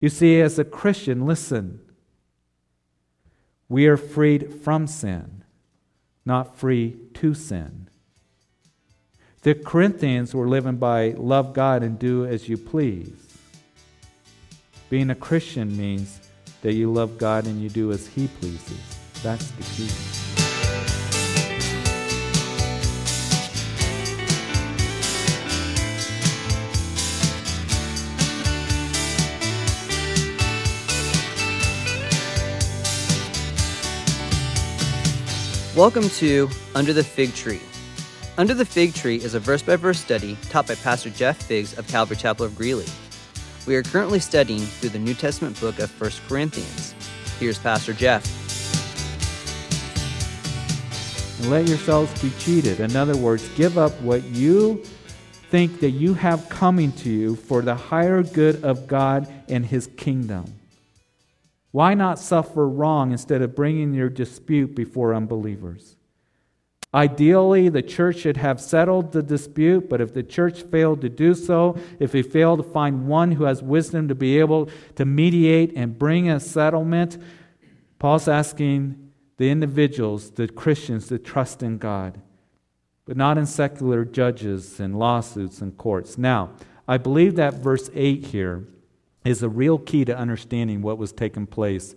You see, as a Christian, listen, we are freed from sin, not free to sin. The Corinthians were living by love God and do as you please. Being a Christian means that you love God and you do as He pleases. That's the key. Welcome to Under the Fig Tree. Under the Fig Tree is a verse by verse study taught by Pastor Jeff Figs of Calvary Chapel of Greeley. We are currently studying through the New Testament book of 1 Corinthians. Here's Pastor Jeff. let yourselves be cheated. In other words, give up what you think that you have coming to you for the higher good of God and His kingdom. Why not suffer wrong instead of bringing your dispute before unbelievers? Ideally, the church should have settled the dispute, but if the church failed to do so, if we fail to find one who has wisdom to be able to mediate and bring a settlement, Paul's asking the individuals, the Christians, to trust in God, but not in secular judges and lawsuits and courts. Now, I believe that verse 8 here is a real key to understanding what was taking place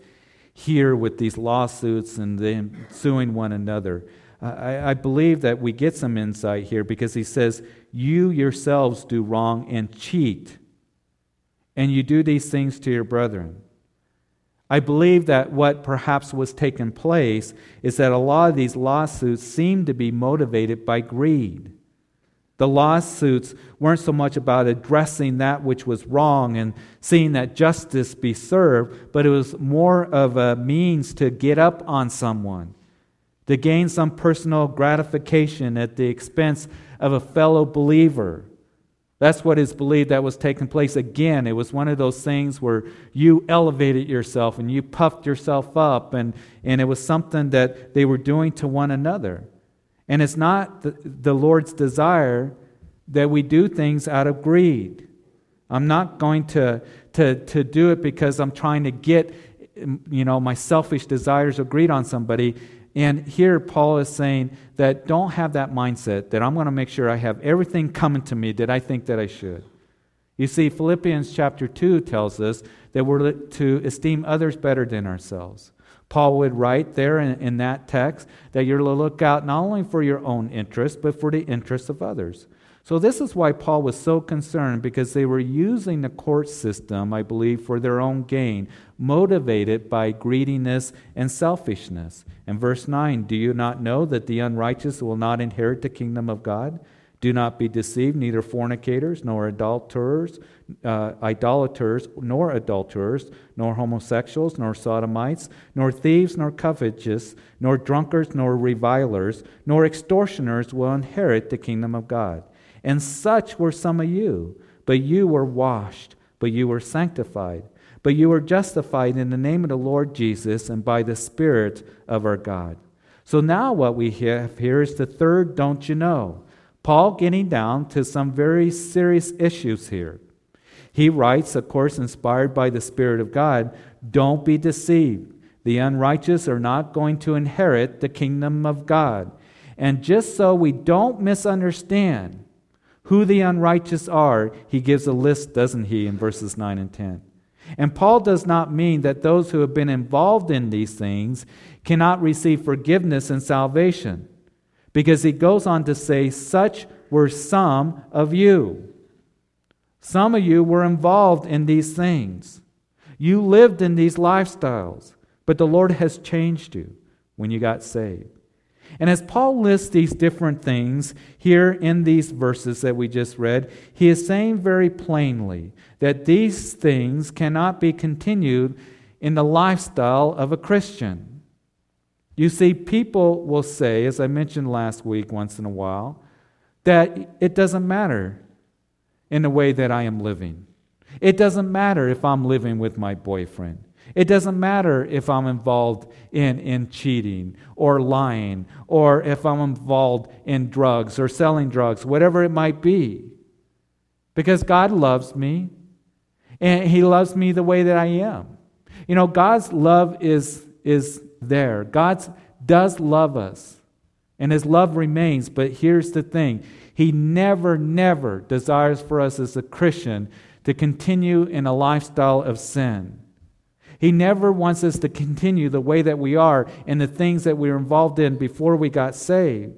here with these lawsuits and them suing one another. I, I believe that we get some insight here because he says, You yourselves do wrong and cheat, and you do these things to your brethren. I believe that what perhaps was taking place is that a lot of these lawsuits seem to be motivated by greed. The lawsuits weren't so much about addressing that which was wrong and seeing that justice be served, but it was more of a means to get up on someone, to gain some personal gratification at the expense of a fellow believer. That's what is believed that was taking place. Again, it was one of those things where you elevated yourself and you puffed yourself up, and, and it was something that they were doing to one another. And it's not the, the Lord's desire that we do things out of greed. I'm not going to, to, to do it because I'm trying to get you know my selfish desires or greed on somebody. And here Paul is saying that don't have that mindset that I'm going to make sure I have everything coming to me that I think that I should. You see, Philippians chapter 2 tells us that we're to esteem others better than ourselves. Paul would write there in, in that text that you're to look out not only for your own interest, but for the interests of others. So, this is why Paul was so concerned because they were using the court system, I believe, for their own gain, motivated by greediness and selfishness. In verse 9, do you not know that the unrighteous will not inherit the kingdom of God? Do not be deceived, neither fornicators, nor adulterers, uh, idolaters, nor adulterers, nor homosexuals, nor sodomites, nor thieves, nor covetous, nor drunkards, nor revilers, nor extortioners will inherit the kingdom of God. And such were some of you. But you were washed, but you were sanctified, but you were justified in the name of the Lord Jesus and by the Spirit of our God. So now what we have here is the third don't you know. Paul getting down to some very serious issues here. He writes, of course, inspired by the Spirit of God, don't be deceived. The unrighteous are not going to inherit the kingdom of God. And just so we don't misunderstand who the unrighteous are, he gives a list, doesn't he, in verses 9 and 10. And Paul does not mean that those who have been involved in these things cannot receive forgiveness and salvation because he goes on to say, Such were some of you. Some of you were involved in these things. You lived in these lifestyles, but the Lord has changed you when you got saved. And as Paul lists these different things here in these verses that we just read, he is saying very plainly that these things cannot be continued in the lifestyle of a Christian. You see, people will say, as I mentioned last week once in a while, that it doesn't matter in the way that I am living. It doesn't matter if I'm living with my boyfriend. It doesn't matter if I'm involved in, in cheating or lying or if I'm involved in drugs or selling drugs, whatever it might be. Because God loves me And He loves me the way that I am. You know, God's love is, is there. God does love us, and His love remains. But here's the thing He never, never desires for us as a Christian to continue in a lifestyle of sin. He never wants us to continue the way that we are in the things that we were involved in before we got saved.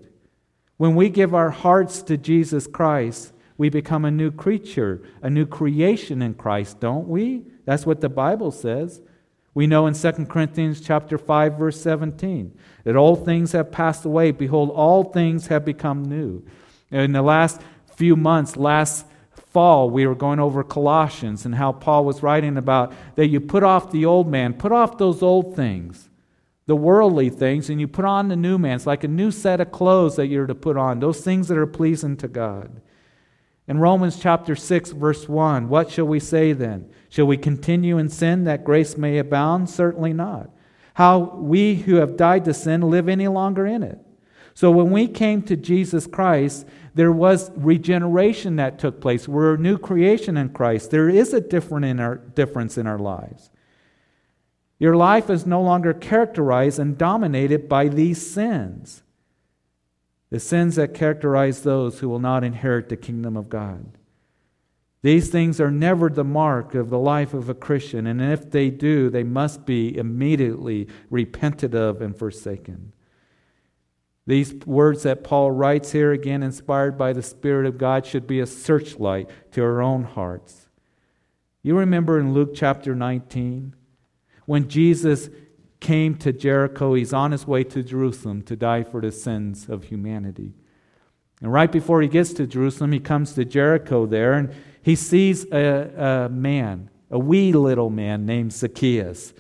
When we give our hearts to Jesus Christ, we become a new creature, a new creation in Christ, don't we? That's what the Bible says. We know in 2 Corinthians chapter 5 verse 17 that all things have passed away behold all things have become new. In the last few months, last fall, we were going over Colossians and how Paul was writing about that you put off the old man, put off those old things, the worldly things, and you put on the new man. It's like a new set of clothes that you're to put on, those things that are pleasing to God. In Romans chapter 6, verse 1, what shall we say then? Shall we continue in sin that grace may abound? Certainly not. How we who have died to sin live any longer in it. So when we came to Jesus Christ, there was regeneration that took place. We're a new creation in Christ. There is a different in our, difference in our lives. Your life is no longer characterized and dominated by these sins, the sins that characterize those who will not inherit the kingdom of God. These things are never the mark of the life of a Christian, and if they do, they must be immediately repented of and forsaken. These words that Paul writes here, again inspired by the Spirit of God, should be a searchlight to our own hearts. You remember in Luke chapter 19, when Jesus came to Jericho, he's on his way to Jerusalem to die for the sins of humanity. And right before he gets to Jerusalem, he comes to Jericho there, and he sees a, a man, a wee little man named Zacchaeus.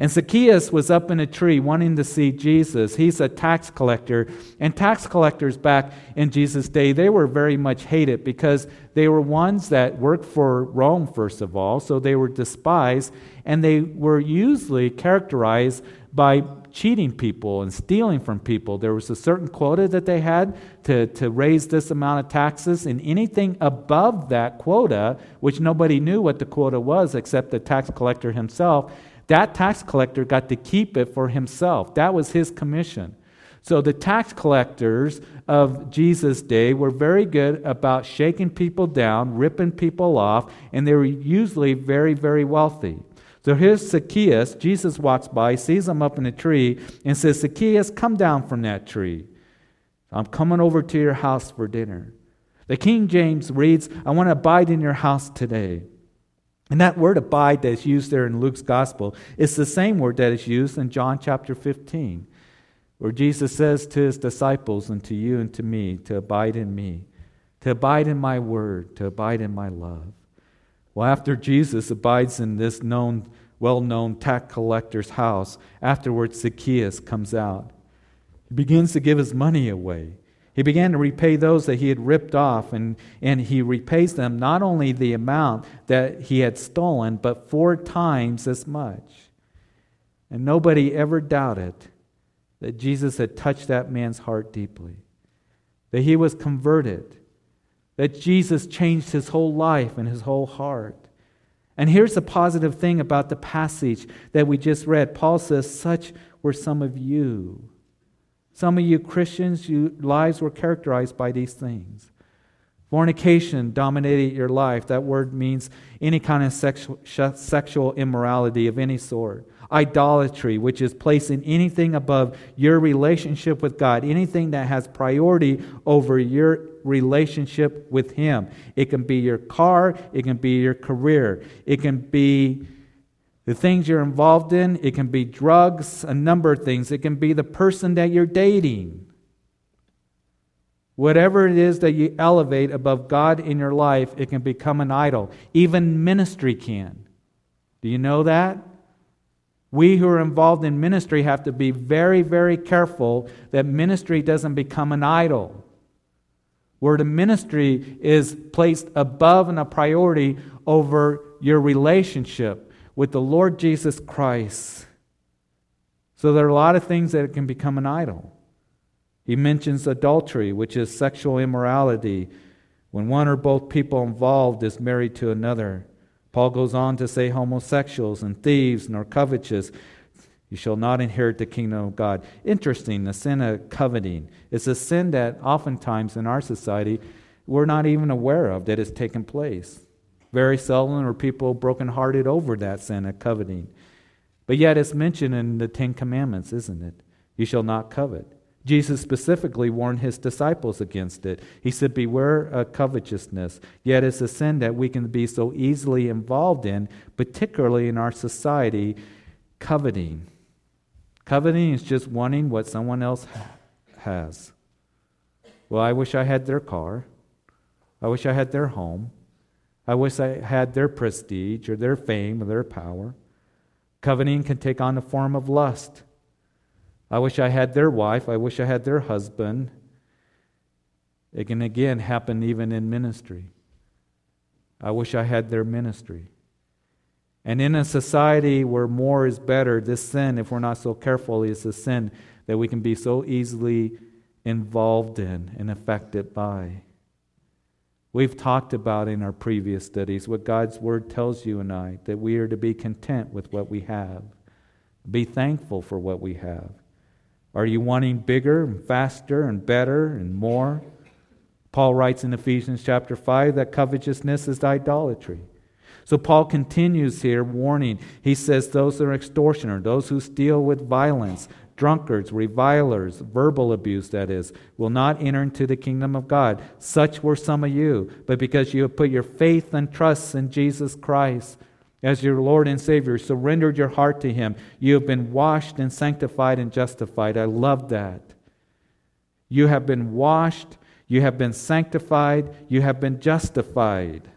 And Zacchaeus was up in a tree wanting to see Jesus. He's a tax collector. And tax collectors back in Jesus' day, they were very much hated because they were ones that worked for Rome, first of all, so they were despised. And they were usually characterized by cheating people and stealing from people. There was a certain quota that they had to, to raise this amount of taxes, and anything above that quota, which nobody knew what the quota was except the tax collector himself, that tax collector got to keep it for himself. That was his commission. So the tax collectors of Jesus' day were very good about shaking people down, ripping people off, and they were usually very, very wealthy. So here's Zacchaeus. Jesus walks by, sees him up in a tree, and says, Zacchaeus, come down from that tree. I'm coming over to your house for dinner. The King James reads, I want to abide in your house today. And that word abide that's used there in Luke's gospel is the same word that is used in John chapter 15, where Jesus says to his disciples and to you and to me to abide in me, to abide in my word, to abide in my love. Well, after Jesus abides in this known, well known tax collector's house, afterwards Zacchaeus comes out. He begins to give his money away. He began to repay those that he had ripped off, and, and he repays them not only the amount that he had stolen, but four times as much. And nobody ever doubted that Jesus had touched that man's heart deeply, that he was converted, that Jesus changed his whole life and his whole heart. And here's the positive thing about the passage that we just read Paul says, Such were some of you. Some of you Christians, your lives were characterized by these things. Fornication dominated your life. That word means any kind of sexual, sexual immorality of any sort. Idolatry, which is placing anything above your relationship with God, anything that has priority over your relationship with Him. It can be your car, it can be your career, it can be the things you're involved in, it can be drugs, a number of things. It can be the person that you're dating. Whatever it is that you elevate above God in your life, it can become an idol. Even ministry can. Do you know that? We who are involved in ministry have to be very, very careful that ministry doesn't become an idol. Where the ministry is placed above and a priority over your relationship with the Lord Jesus Christ. So there are a lot of things that can become an idol. He mentions adultery, which is sexual immorality, when one or both people involved is married to another. Paul goes on to say homosexuals and thieves nor covetous. You shall not inherit the kingdom of God. Interesting, the sin of coveting. It's a sin that oftentimes in our society we're not even aware of that has taken place. Very seldom are people brokenhearted over that sin of coveting. But yet it's mentioned in the Ten Commandments, isn't it? You shall not covet. Jesus specifically warned his disciples against it. He said, Beware of covetousness. Yet it's a sin that we can be so easily involved in, particularly in our society, coveting. Coveting is just wanting what someone else has. Well, I wish I had their car. I wish I had their home. I wish I had their prestige or their fame or their power. Coveting can take on the form of lust. I wish I had their wife. I wish I had their husband. It can again happen even in ministry. I wish I had their ministry. And in a society where more is better, this sin, if we're not so careful, is a sin that we can be so easily involved in and affected by. We've talked about in our previous studies what God's Word tells you and I that we are to be content with what we have, be thankful for what we have. Are you wanting bigger and faster and better and more? Paul writes in Ephesians chapter 5 that covetousness is idolatry. So Paul continues here warning. He says, Those that are extortioner, those who steal with violence, drunkards, revilers, verbal abuse, that is, will not enter into the kingdom of God. Such were some of you. But because you have put your faith and trust in Jesus Christ, as your Lord and Savior, surrendered your heart to Him. You have been washed and sanctified and justified. I love that. You have been washed, you have been sanctified, you have been justified.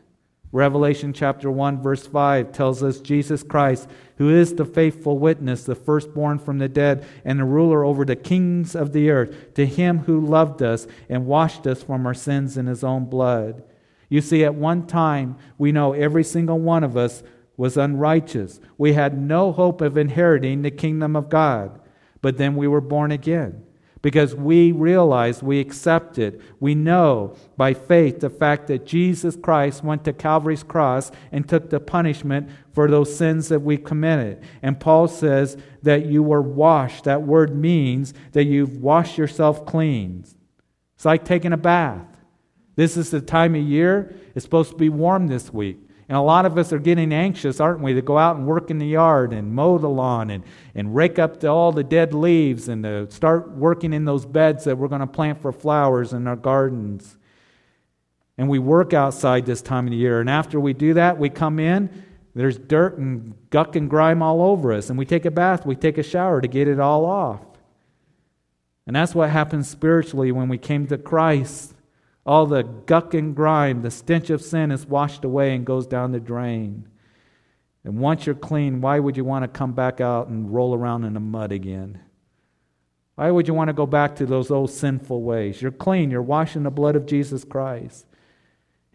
Revelation chapter 1, verse 5 tells us Jesus Christ, who is the faithful witness, the firstborn from the dead, and the ruler over the kings of the earth, to him who loved us and washed us from our sins in his own blood. You see, at one time, we know every single one of us was unrighteous. We had no hope of inheriting the kingdom of God. But then we were born again because we realize, we accepted, we know by faith the fact that Jesus Christ went to Calvary's cross and took the punishment for those sins that we committed. And Paul says that you were washed. That word means that you've washed yourself clean. It's like taking a bath. This is the time of year. It's supposed to be warm this week. And a lot of us are getting anxious, aren't we, to go out and work in the yard and mow the lawn and, and rake up the, all the dead leaves and to start working in those beds that we're going to plant for flowers in our gardens. And we work outside this time of the year. And after we do that, we come in, there's dirt and guck and grime all over us. And we take a bath, we take a shower to get it all off. And that's what happens spiritually when we came to Christ. All the guck and grime, the stench of sin is washed away and goes down the drain. And once you're clean, why would you want to come back out and roll around in the mud again? Why would you want to go back to those old sinful ways? You're clean. You're washed in the blood of Jesus Christ.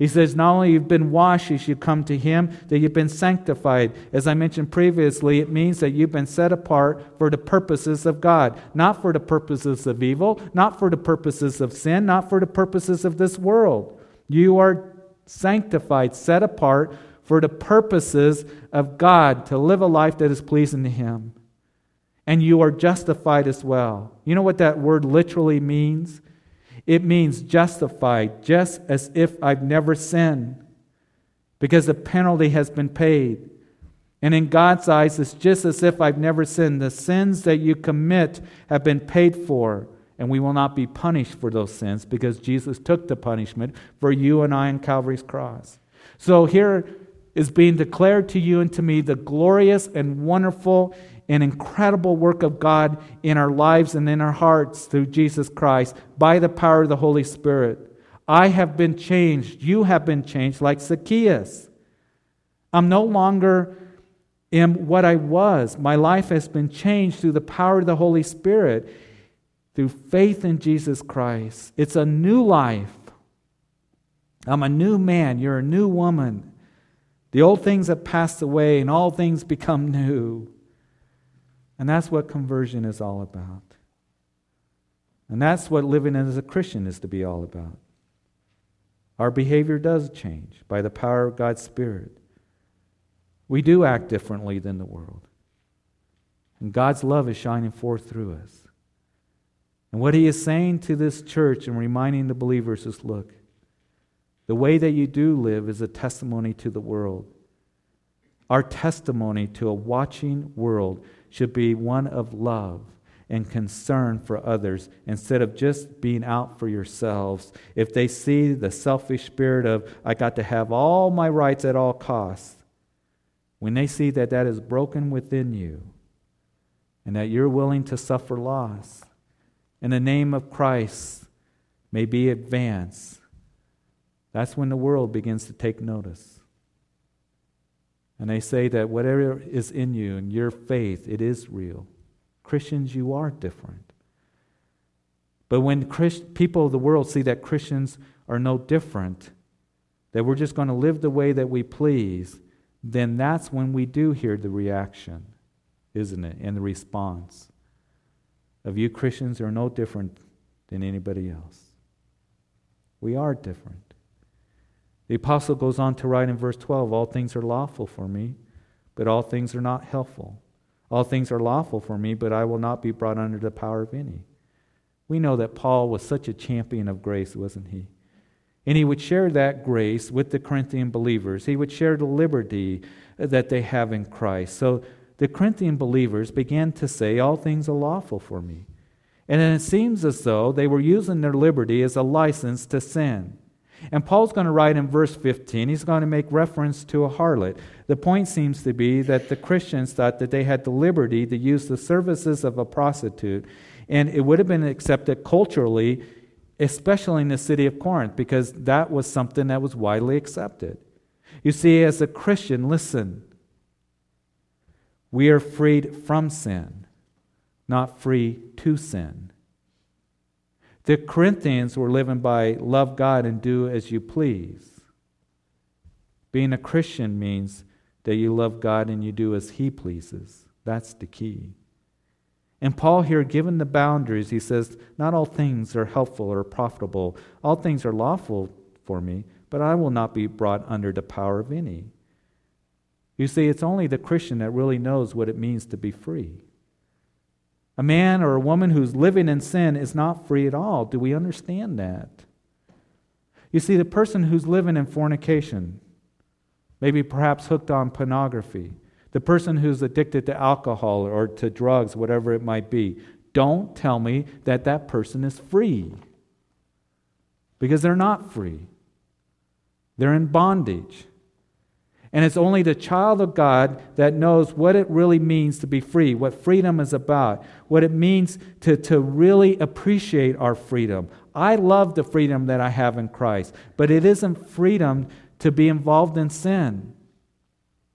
He says, not only you've been washed as you come to Him, that you've been sanctified. As I mentioned previously, it means that you've been set apart for the purposes of God, not for the purposes of evil, not for the purposes of sin, not for the purposes of this world. You are sanctified, set apart for the purposes of God, to live a life that is pleasing to Him. And you are justified as well. You know what that word literally means? It means justified, just as if I've never sinned, because the penalty has been paid. And in God's eyes, it's just as if I've never sinned. The sins that you commit have been paid for, and we will not be punished for those sins because Jesus took the punishment for you and I on Calvary's cross. So here is being declared to you and to me the glorious and wonderful an incredible work of God in our lives and in our hearts through Jesus Christ by the power of the Holy Spirit. I have been changed. You have been changed, like Zacchaeus. I'm no longer am what I was. My life has been changed through the power of the Holy Spirit, through faith in Jesus Christ. It's a new life. I'm a new man. You're a new woman. The old things have passed away, and all things become new. And that's what conversion is all about. And that's what living as a Christian is to be all about. Our behavior does change by the power of God's Spirit. We do act differently than the world. And God's love is shining forth through us. And what he is saying to this church and reminding the believers is look, the way that you do live is a testimony to the world. Our testimony to a watching world should be one of love and concern for others instead of just being out for yourselves. If they see the selfish spirit of, I got to have all my rights at all costs, when they see that that is broken within you and that you're willing to suffer loss in the name of Christ may be advanced, that's when the world begins to take notice. And they say that whatever is in you and your faith, it is real. Christians, you are different. But when Christ, people of the world see that Christians are no different, that we're just going to live the way that we please, then that's when we do hear the reaction, isn't it? And the response of you Christians are no different than anybody else. We are different. The apostle goes on to write in verse 12 All things are lawful for me, but all things are not helpful. All things are lawful for me, but I will not be brought under the power of any. We know that Paul was such a champion of grace, wasn't he? And he would share that grace with the Corinthian believers. He would share the liberty that they have in Christ. So the Corinthian believers began to say, All things are lawful for me. And it seems as though they were using their liberty as a license to sin. And Paul's going to write in verse 15, he's going to make reference to a harlot. The point seems to be that the Christians thought that they had the liberty to use the services of a prostitute, and it would have been accepted culturally, especially in the city of Corinth, because that was something that was widely accepted. You see, as a Christian, listen, we are freed from sin, not free to sin. The Corinthians were living by love God and do as you please. Being a Christian means that you love God and you do as He pleases. That's the key. And Paul here, given the boundaries, he says, Not all things are helpful or profitable. All things are lawful for me, but I will not be brought under the power of any. You see, it's only the Christian that really knows what it means to be free. A man or a woman who's living in sin is not free at all. Do we understand that? You see, the person who's living in fornication, maybe perhaps hooked on pornography, the person who's addicted to alcohol or to drugs, whatever it might be, don't tell me that that person is free. Because they're not free, they're in bondage. And it's only the child of God that knows what it really means to be free, what freedom is about, what it means to, to really appreciate our freedom. I love the freedom that I have in Christ, but it isn't freedom to be involved in sin.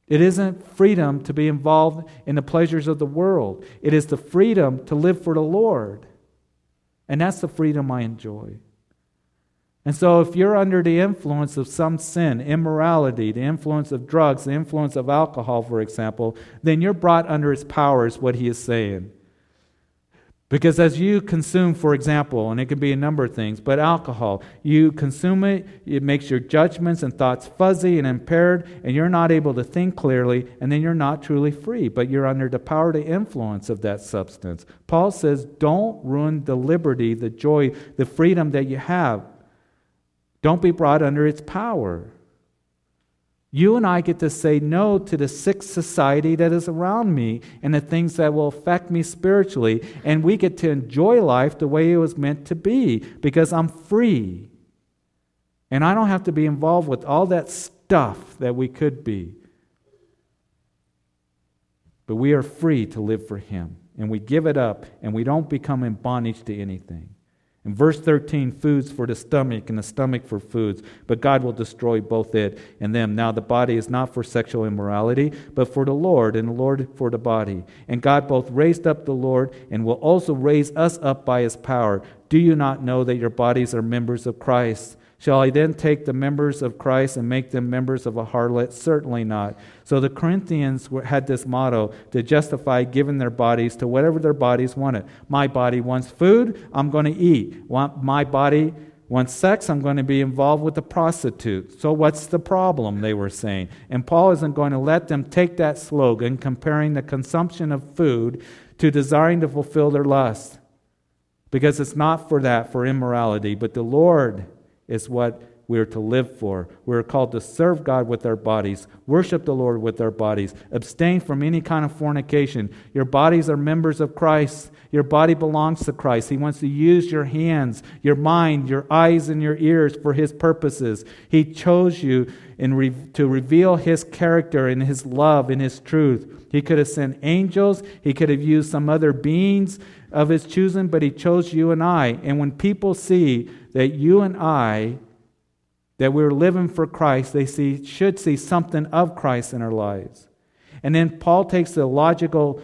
It isn't freedom to be involved in the pleasures of the world. It is the freedom to live for the Lord. And that's the freedom I enjoy. And so, if you're under the influence of some sin, immorality, the influence of drugs, the influence of alcohol, for example, then you're brought under its power, is what he is saying. Because as you consume, for example, and it can be a number of things, but alcohol, you consume it, it makes your judgments and thoughts fuzzy and impaired, and you're not able to think clearly, and then you're not truly free, but you're under the power to influence of that substance. Paul says, don't ruin the liberty, the joy, the freedom that you have don't be brought under its power. You and I get to say no to the sick society that is around me and the things that will affect me spiritually. And we get to enjoy life the way it was meant to be because I'm free. And I don't have to be involved with all that stuff that we could be. But we are free to live for Him. And we give it up and we don't become in bondage to anything. In verse 13, foods for the stomach and the stomach for foods, but God will destroy both it and them. Now, the body is not for sexual immorality, but for the Lord, and the Lord for the body. And God both raised up the Lord and will also raise us up by his power. Do you not know that your bodies are members of Christ? Shall I then take the members of Christ and make them members of a harlot? Certainly not. So the Corinthians had this motto to justify giving their bodies to whatever their bodies wanted. My body wants food, I'm going to eat. My body wants sex, I'm going to be involved with a prostitute. So, what's the problem? They were saying. And Paul isn't going to let them take that slogan, comparing the consumption of food to desiring to fulfill their lust. Because it's not for that, for immorality, but the Lord is what we are to live for. We are called to serve God with our bodies, worship the Lord with our bodies, abstain from any kind of fornication. Your bodies are members of Christ. Your body belongs to Christ. He wants to use your hands, your mind, your eyes, and your ears for His purposes. He chose you re- to reveal His character and His love and His truth. He could have sent angels, He could have used some other beings of His choosing, but He chose you and I. And when people see that you and I that we're living for Christ, they see, should see something of Christ in our lives. And then Paul takes the logical,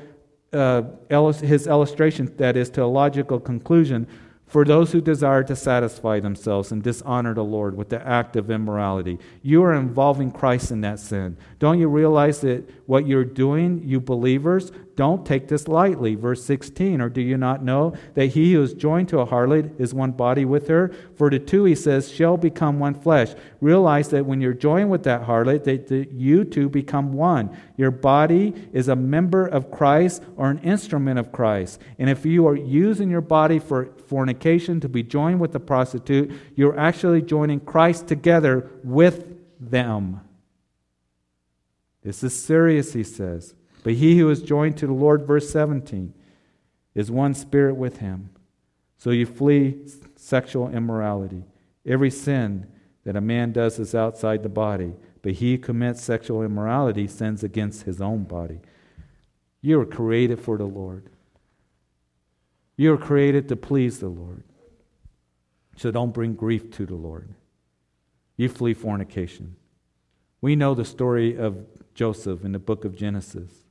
uh, his illustration, that is, to a logical conclusion for those who desire to satisfy themselves and dishonor the Lord with the act of immorality. You are involving Christ in that sin. Don't you realize that what you're doing, you believers, don't take this lightly. Verse 16, or do you not know that he who is joined to a harlot is one body with her? For the two, he says, shall become one flesh. Realize that when you're joined with that harlot, that, that you two become one. Your body is a member of Christ or an instrument of Christ. And if you are using your body for fornication to be joined with a prostitute, you're actually joining Christ together with them. This is serious, he says. But he who is joined to the Lord, verse 17, is one spirit with him. So you flee sexual immorality. Every sin that a man does is outside the body, but he who commits sexual immorality sins against his own body. You are created for the Lord. You are created to please the Lord. So don't bring grief to the Lord. You flee fornication. We know the story of Joseph in the book of Genesis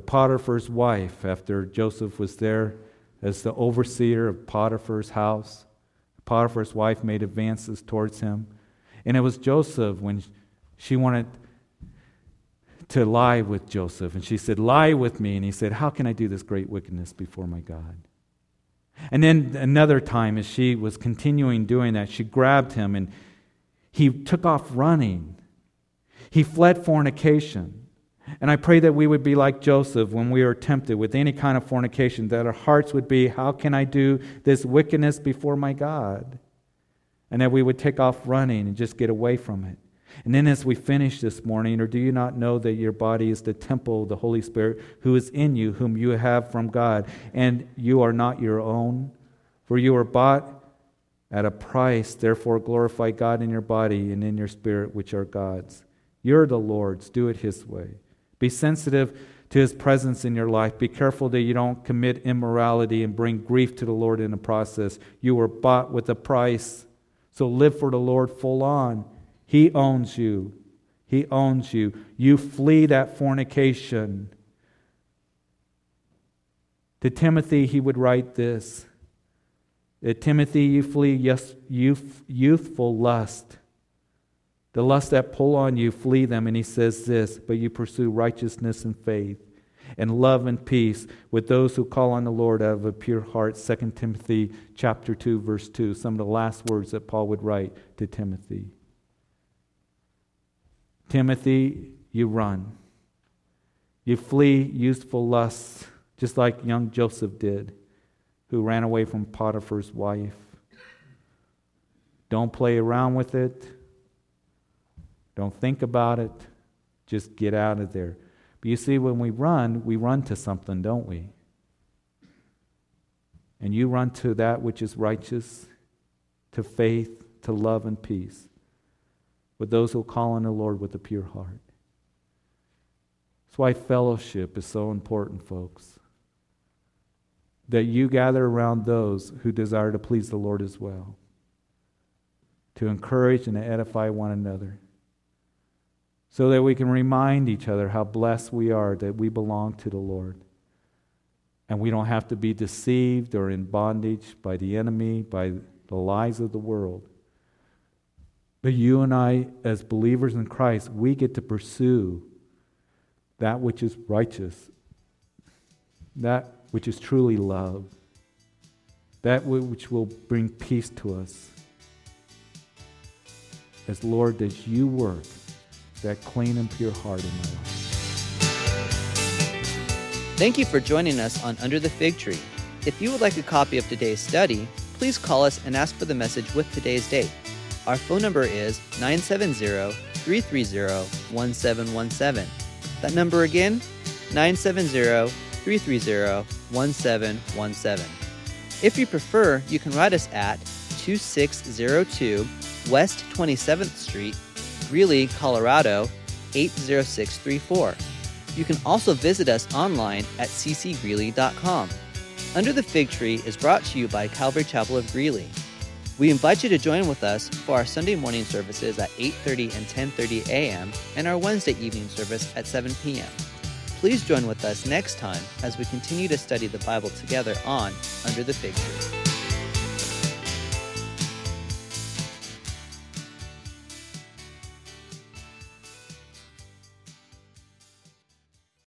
Potiphar's wife, after Joseph was there as the overseer of Potiphar's house, Potiphar's wife made advances towards him. And it was Joseph when she wanted to lie with Joseph. And she said, Lie with me. And he said, How can I do this great wickedness before my God? And then another time, as she was continuing doing that, she grabbed him and he took off running. He fled fornication. And I pray that we would be like Joseph when we are tempted with any kind of fornication, that our hearts would be, How can I do this wickedness before my God? And that we would take off running and just get away from it. And then as we finish this morning, or do you not know that your body is the temple of the Holy Spirit who is in you, whom you have from God, and you are not your own? For you are bought at a price, therefore glorify God in your body and in your spirit, which are God's. You're the Lord's. Do it His way. Be sensitive to His presence in your life. Be careful that you don't commit immorality and bring grief to the Lord in the process. You were bought with a price. So live for the Lord full on. He owns you. He owns you. You flee that fornication. To Timothy, he would write this that Timothy, you flee youthful lust the lusts that pull on you, flee them. And he says this, but you pursue righteousness and faith and love and peace with those who call on the Lord out of a pure heart. 2 Timothy chapter 2, verse 2, some of the last words that Paul would write to Timothy. Timothy, you run. You flee youthful lusts, just like young Joseph did, who ran away from Potiphar's wife. Don't play around with it. Don't think about it. Just get out of there. But you see, when we run, we run to something, don't we? And you run to that which is righteous, to faith, to love and peace, with those who call on the Lord with a pure heart. That's why fellowship is so important, folks. That you gather around those who desire to please the Lord as well, to encourage and to edify one another so that we can remind each other how blessed we are that we belong to the Lord. And we don't have to be deceived or in bondage by the enemy, by the lies of the world. But you and I, as believers in Christ, we get to pursue that which is righteous, that which is truly love, that which will bring peace to us, as Lord, as you work that clean and pure heart in my life. Thank you for joining us on Under the Fig Tree. If you would like a copy of today's study, please call us and ask for the message with today's date. Our phone number is 970 330 1717. That number again, 970 330 1717. If you prefer, you can write us at 2602 West 27th Street, Greeley, Colorado 80634. You can also visit us online at ccgreeley.com. Under the Fig Tree is brought to you by Calvary Chapel of Greeley. We invite you to join with us for our Sunday morning services at 8:30 and 10:30 a.m. and our Wednesday evening service at 7 p.m. Please join with us next time as we continue to study the Bible together on Under the Fig Tree.